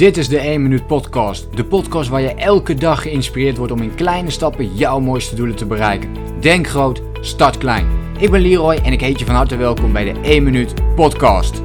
Dit is de 1 Minuut Podcast. De podcast waar je elke dag geïnspireerd wordt om in kleine stappen jouw mooiste doelen te bereiken. Denk groot, start klein. Ik ben Leroy en ik heet je van harte welkom bij de 1 Minuut Podcast.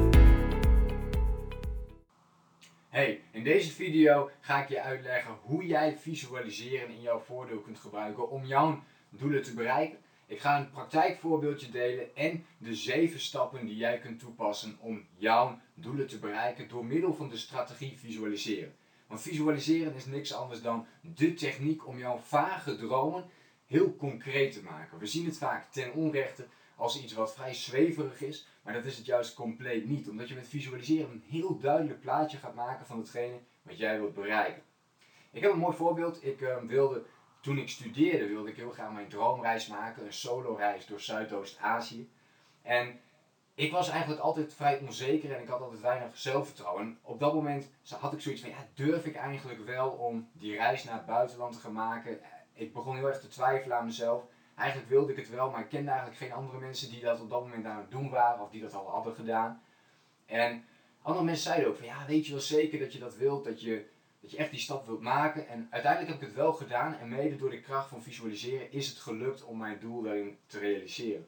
Hey, in deze video ga ik je uitleggen hoe jij visualiseren in jouw voordeel kunt gebruiken om jouw doelen te bereiken. Ik ga een praktijkvoorbeeldje delen en de zeven stappen die jij kunt toepassen om jouw doelen te bereiken door middel van de strategie visualiseren. Want visualiseren is niks anders dan de techniek om jouw vage dromen heel concreet te maken. We zien het vaak ten onrechte als iets wat vrij zweverig is, maar dat is het juist compleet niet. Omdat je met visualiseren een heel duidelijk plaatje gaat maken van hetgene wat jij wilt bereiken. Ik heb een mooi voorbeeld. Ik uh, wilde toen ik studeerde wilde ik heel graag mijn droomreis maken, een solo-reis door Zuidoost-Azië. En ik was eigenlijk altijd vrij onzeker en ik had altijd weinig zelfvertrouwen. op dat moment had ik zoiets van, ja, durf ik eigenlijk wel om die reis naar het buitenland te gaan maken? Ik begon heel erg te twijfelen aan mezelf. Eigenlijk wilde ik het wel, maar ik kende eigenlijk geen andere mensen die dat op dat moment aan het doen waren of die dat al hadden gedaan. En andere mensen zeiden ook van, ja, weet je wel zeker dat je dat wilt, dat je dat je echt die stap wilt maken. En uiteindelijk heb ik het wel gedaan en mede door de kracht van visualiseren is het gelukt om mijn doel daarin te realiseren.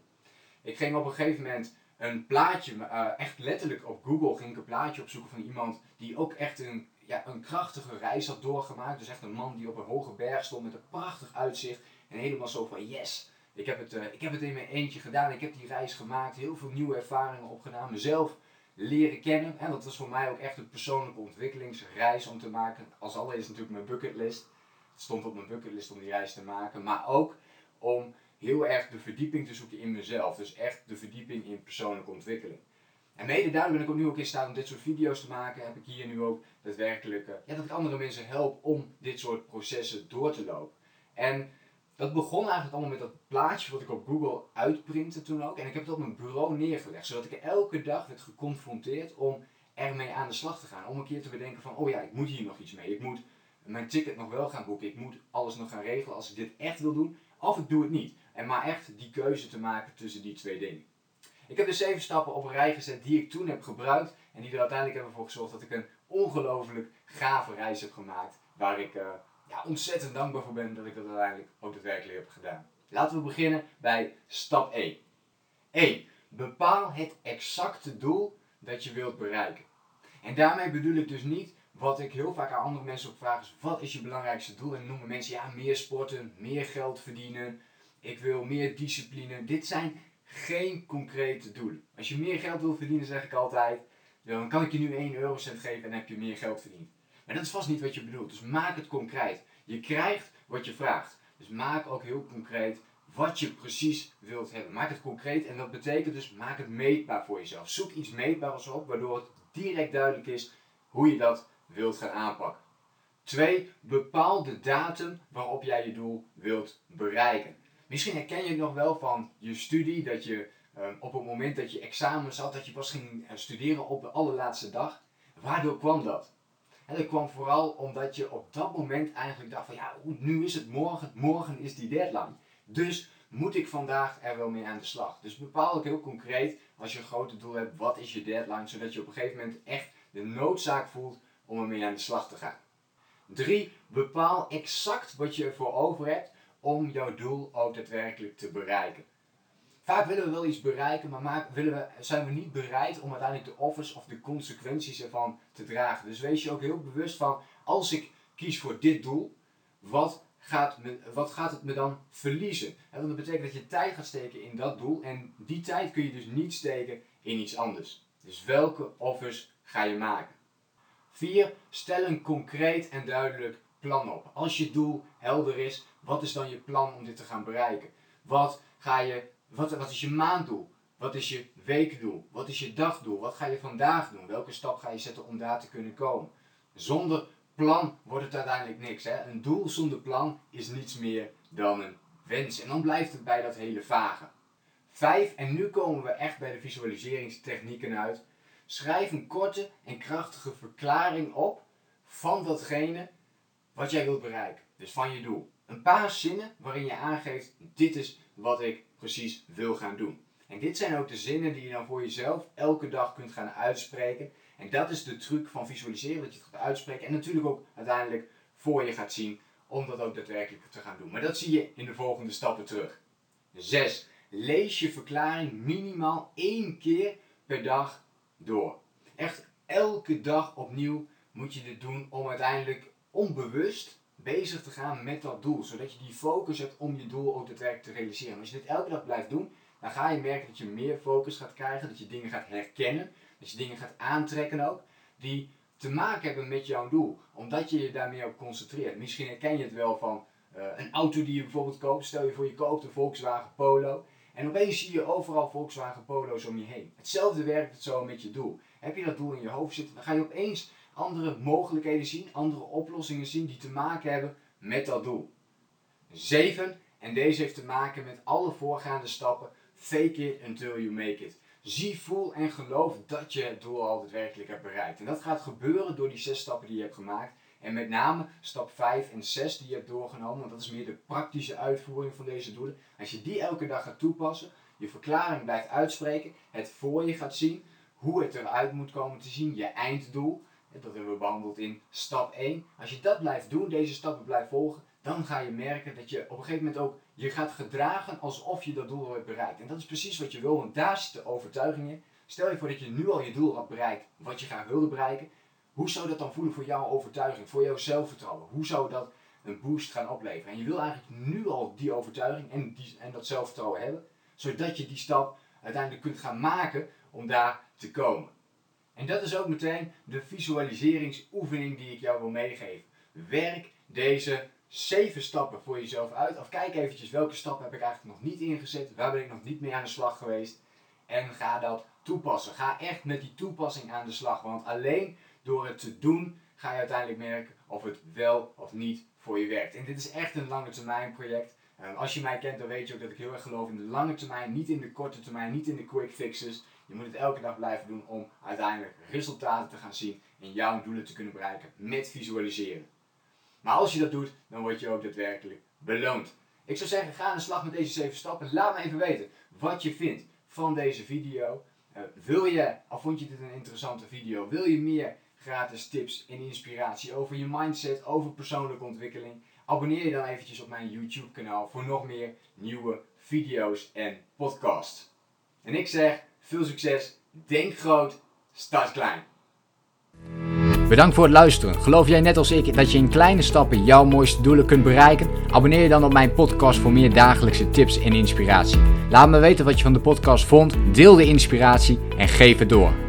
Ik ging op een gegeven moment een plaatje, uh, echt letterlijk op Google ging ik een plaatje opzoeken van iemand die ook echt een, ja, een krachtige reis had doorgemaakt. Dus echt een man die op een hoge berg stond met een prachtig uitzicht en helemaal zo van yes, ik heb het, uh, ik heb het in mijn eentje gedaan, ik heb die reis gemaakt, heel veel nieuwe ervaringen opgedaan, mezelf leren kennen. En dat was voor mij ook echt een persoonlijke ontwikkelingsreis om te maken. Als allereerst natuurlijk mijn bucketlist. Het stond op mijn bucketlist om die reis te maken. Maar ook om heel erg de verdieping te zoeken in mezelf. Dus echt de verdieping in persoonlijke ontwikkeling. En mede daardoor ben ik ook nu ook in staat om dit soort video's te maken. Heb ik hier nu ook daadwerkelijk, uh, ja, dat ik andere mensen help om dit soort processen door te lopen. En dat begon eigenlijk allemaal met dat plaatje wat ik op Google uitprintte toen ook. En ik heb het op mijn bureau neergelegd, zodat ik elke dag werd geconfronteerd om ermee aan de slag te gaan. Om een keer te bedenken van, oh ja, ik moet hier nog iets mee. Ik moet mijn ticket nog wel gaan boeken. Ik moet alles nog gaan regelen als ik dit echt wil doen. Of ik doe het niet. En maar echt die keuze te maken tussen die twee dingen. Ik heb de zeven stappen op een rij gezet die ik toen heb gebruikt. En die er uiteindelijk hebben voor gezorgd dat ik een ongelooflijk gave reis heb gemaakt. Waar ik... Uh, ja, ontzettend dankbaar voor ben dat ik dat uiteindelijk ook daadwerkelijk heb gedaan. Laten we beginnen bij stap 1. 1. Bepaal het exacte doel dat je wilt bereiken. En daarmee bedoel ik dus niet wat ik heel vaak aan andere mensen ook vraag is: wat is je belangrijkste doel? En noemen mensen ja, meer sporten, meer geld verdienen, ik wil meer discipline. Dit zijn geen concrete doelen. Als je meer geld wil verdienen, zeg ik altijd, dan kan ik je nu 1 eurocent geven en heb je meer geld verdiend. Maar dat is vast niet wat je bedoelt. Dus maak het concreet. Je krijgt wat je vraagt. Dus maak ook heel concreet wat je precies wilt hebben. Maak het concreet en dat betekent dus maak het meetbaar voor jezelf. Zoek iets meetbaars op waardoor het direct duidelijk is hoe je dat wilt gaan aanpakken. 2. Bepaal de datum waarop jij je doel wilt bereiken. Misschien herken je het nog wel van je studie dat je ehm, op het moment dat je examen zat, dat je pas ging eh, studeren op de allerlaatste dag. Waardoor kwam dat? En dat kwam vooral omdat je op dat moment eigenlijk dacht van ja, nu is het morgen, morgen is die deadline. Dus moet ik vandaag er wel mee aan de slag. Dus bepaal ook heel concreet als je een grote doel hebt, wat is je deadline, zodat je op een gegeven moment echt de noodzaak voelt om ermee aan de slag te gaan. 3. Bepaal exact wat je ervoor over hebt om jouw doel ook daadwerkelijk te bereiken. Vaak willen we wel iets bereiken, maar willen we, zijn we niet bereid om uiteindelijk de offers of de consequenties ervan te dragen. Dus wees je ook heel bewust van, als ik kies voor dit doel, wat gaat, me, wat gaat het me dan verliezen? dat betekent dat je tijd gaat steken in dat doel en die tijd kun je dus niet steken in iets anders. Dus welke offers ga je maken? 4. Stel een concreet en duidelijk plan op. Als je doel helder is, wat is dan je plan om dit te gaan bereiken? Wat ga je wat, is je maanddoel? Wat is je weekdoel? Wat is je dagdoel? Wat ga je vandaag doen? Welke stap ga je zetten om daar te kunnen komen? Zonder plan wordt het uiteindelijk niks. Hè? Een doel zonder plan is niets meer dan een wens. En dan blijft het bij dat hele vage. Vijf, en nu komen we echt bij de visualiseringstechnieken uit. Schrijf een korte en krachtige verklaring op van datgene wat jij wilt bereiken. Dus van je doel. Een paar zinnen waarin je aangeeft: dit is wat ik precies wil gaan doen. En dit zijn ook de zinnen die je dan voor jezelf elke dag kunt gaan uitspreken. En dat is de truc van visualiseren, dat je het gaat uitspreken en natuurlijk ook uiteindelijk voor je gaat zien om dat ook daadwerkelijk te gaan doen. Maar dat zie je in de volgende stappen terug. 6. Lees je verklaring minimaal één keer per dag door. Echt elke dag opnieuw moet je dit doen om uiteindelijk onbewust bezig te gaan met dat doel. Zodat je die focus hebt om je doel ook daadwerkelijk te realiseren. als je dit elke dag blijft doen, dan ga je merken dat je meer focus gaat krijgen. Dat je dingen gaat herkennen. Dat je dingen gaat aantrekken ook. Die te maken hebben met jouw doel. Omdat je je daar meer op concentreert. Misschien herken je het wel van uh, een auto die je bijvoorbeeld koopt. Stel je voor je koopt een Volkswagen Polo. En opeens zie je overal Volkswagen Polo's om je heen. Hetzelfde werkt het zo met je doel. Heb je dat doel in je hoofd zitten, dan ga je opeens andere mogelijkheden zien, andere oplossingen zien die te maken hebben met dat doel. 7. En deze heeft te maken met alle voorgaande stappen. Fake it until you make it. Zie, voel en geloof dat je het doel al daadwerkelijk hebt bereikt. En dat gaat gebeuren door die zes stappen die je hebt gemaakt. En met name stap 5 en 6 die je hebt doorgenomen, want dat is meer de praktische uitvoering van deze doelen. Als je die elke dag gaat toepassen, je verklaring blijft uitspreken, het voor je gaat zien, hoe het eruit moet komen te zien, je einddoel. Dat hebben we behandeld in stap 1. Als je dat blijft doen, deze stappen blijft volgen, dan ga je merken dat je op een gegeven moment ook je gaat gedragen alsof je dat doel al hebt bereikt. En dat is precies wat je wil, want daar zit de overtuiging in. Stel je voor dat je nu al je doel had bereikt, wat je graag wilde bereiken. Hoe zou dat dan voelen voor jouw overtuiging, voor jouw zelfvertrouwen? Hoe zou dat een boost gaan opleveren? En je wil eigenlijk nu al die overtuiging en, die, en dat zelfvertrouwen hebben, zodat je die stap uiteindelijk kunt gaan maken om daar te komen. En dat is ook meteen de visualiseringsoefening die ik jou wil meegeven. Werk deze zeven stappen voor jezelf uit. Of kijk eventjes welke stappen heb ik eigenlijk nog niet ingezet. Waar ben ik nog niet mee aan de slag geweest. En ga dat toepassen. Ga echt met die toepassing aan de slag. Want alleen door het te doen ga je uiteindelijk merken of het wel of niet voor je werkt. En dit is echt een lange termijn project. Als je mij kent, dan weet je ook dat ik heel erg geloof in de lange termijn, niet in de korte termijn, niet in de quick fixes. Je moet het elke dag blijven doen om uiteindelijk resultaten te gaan zien en jouw doelen te kunnen bereiken met visualiseren. Maar als je dat doet, dan word je ook daadwerkelijk beloond. Ik zou zeggen, ga aan de slag met deze 7 stappen. Laat me even weten wat je vindt van deze video. Uh, wil je, of vond je dit een interessante video, wil je meer gratis tips en inspiratie over je mindset, over persoonlijke ontwikkeling? Abonneer je dan eventjes op mijn YouTube kanaal voor nog meer nieuwe video's en podcasts. En ik zeg, veel succes, denk groot, start klein. Bedankt voor het luisteren. Geloof jij net als ik dat je in kleine stappen jouw mooiste doelen kunt bereiken? Abonneer je dan op mijn podcast voor meer dagelijkse tips en inspiratie. Laat me weten wat je van de podcast vond, deel de inspiratie en geef het door.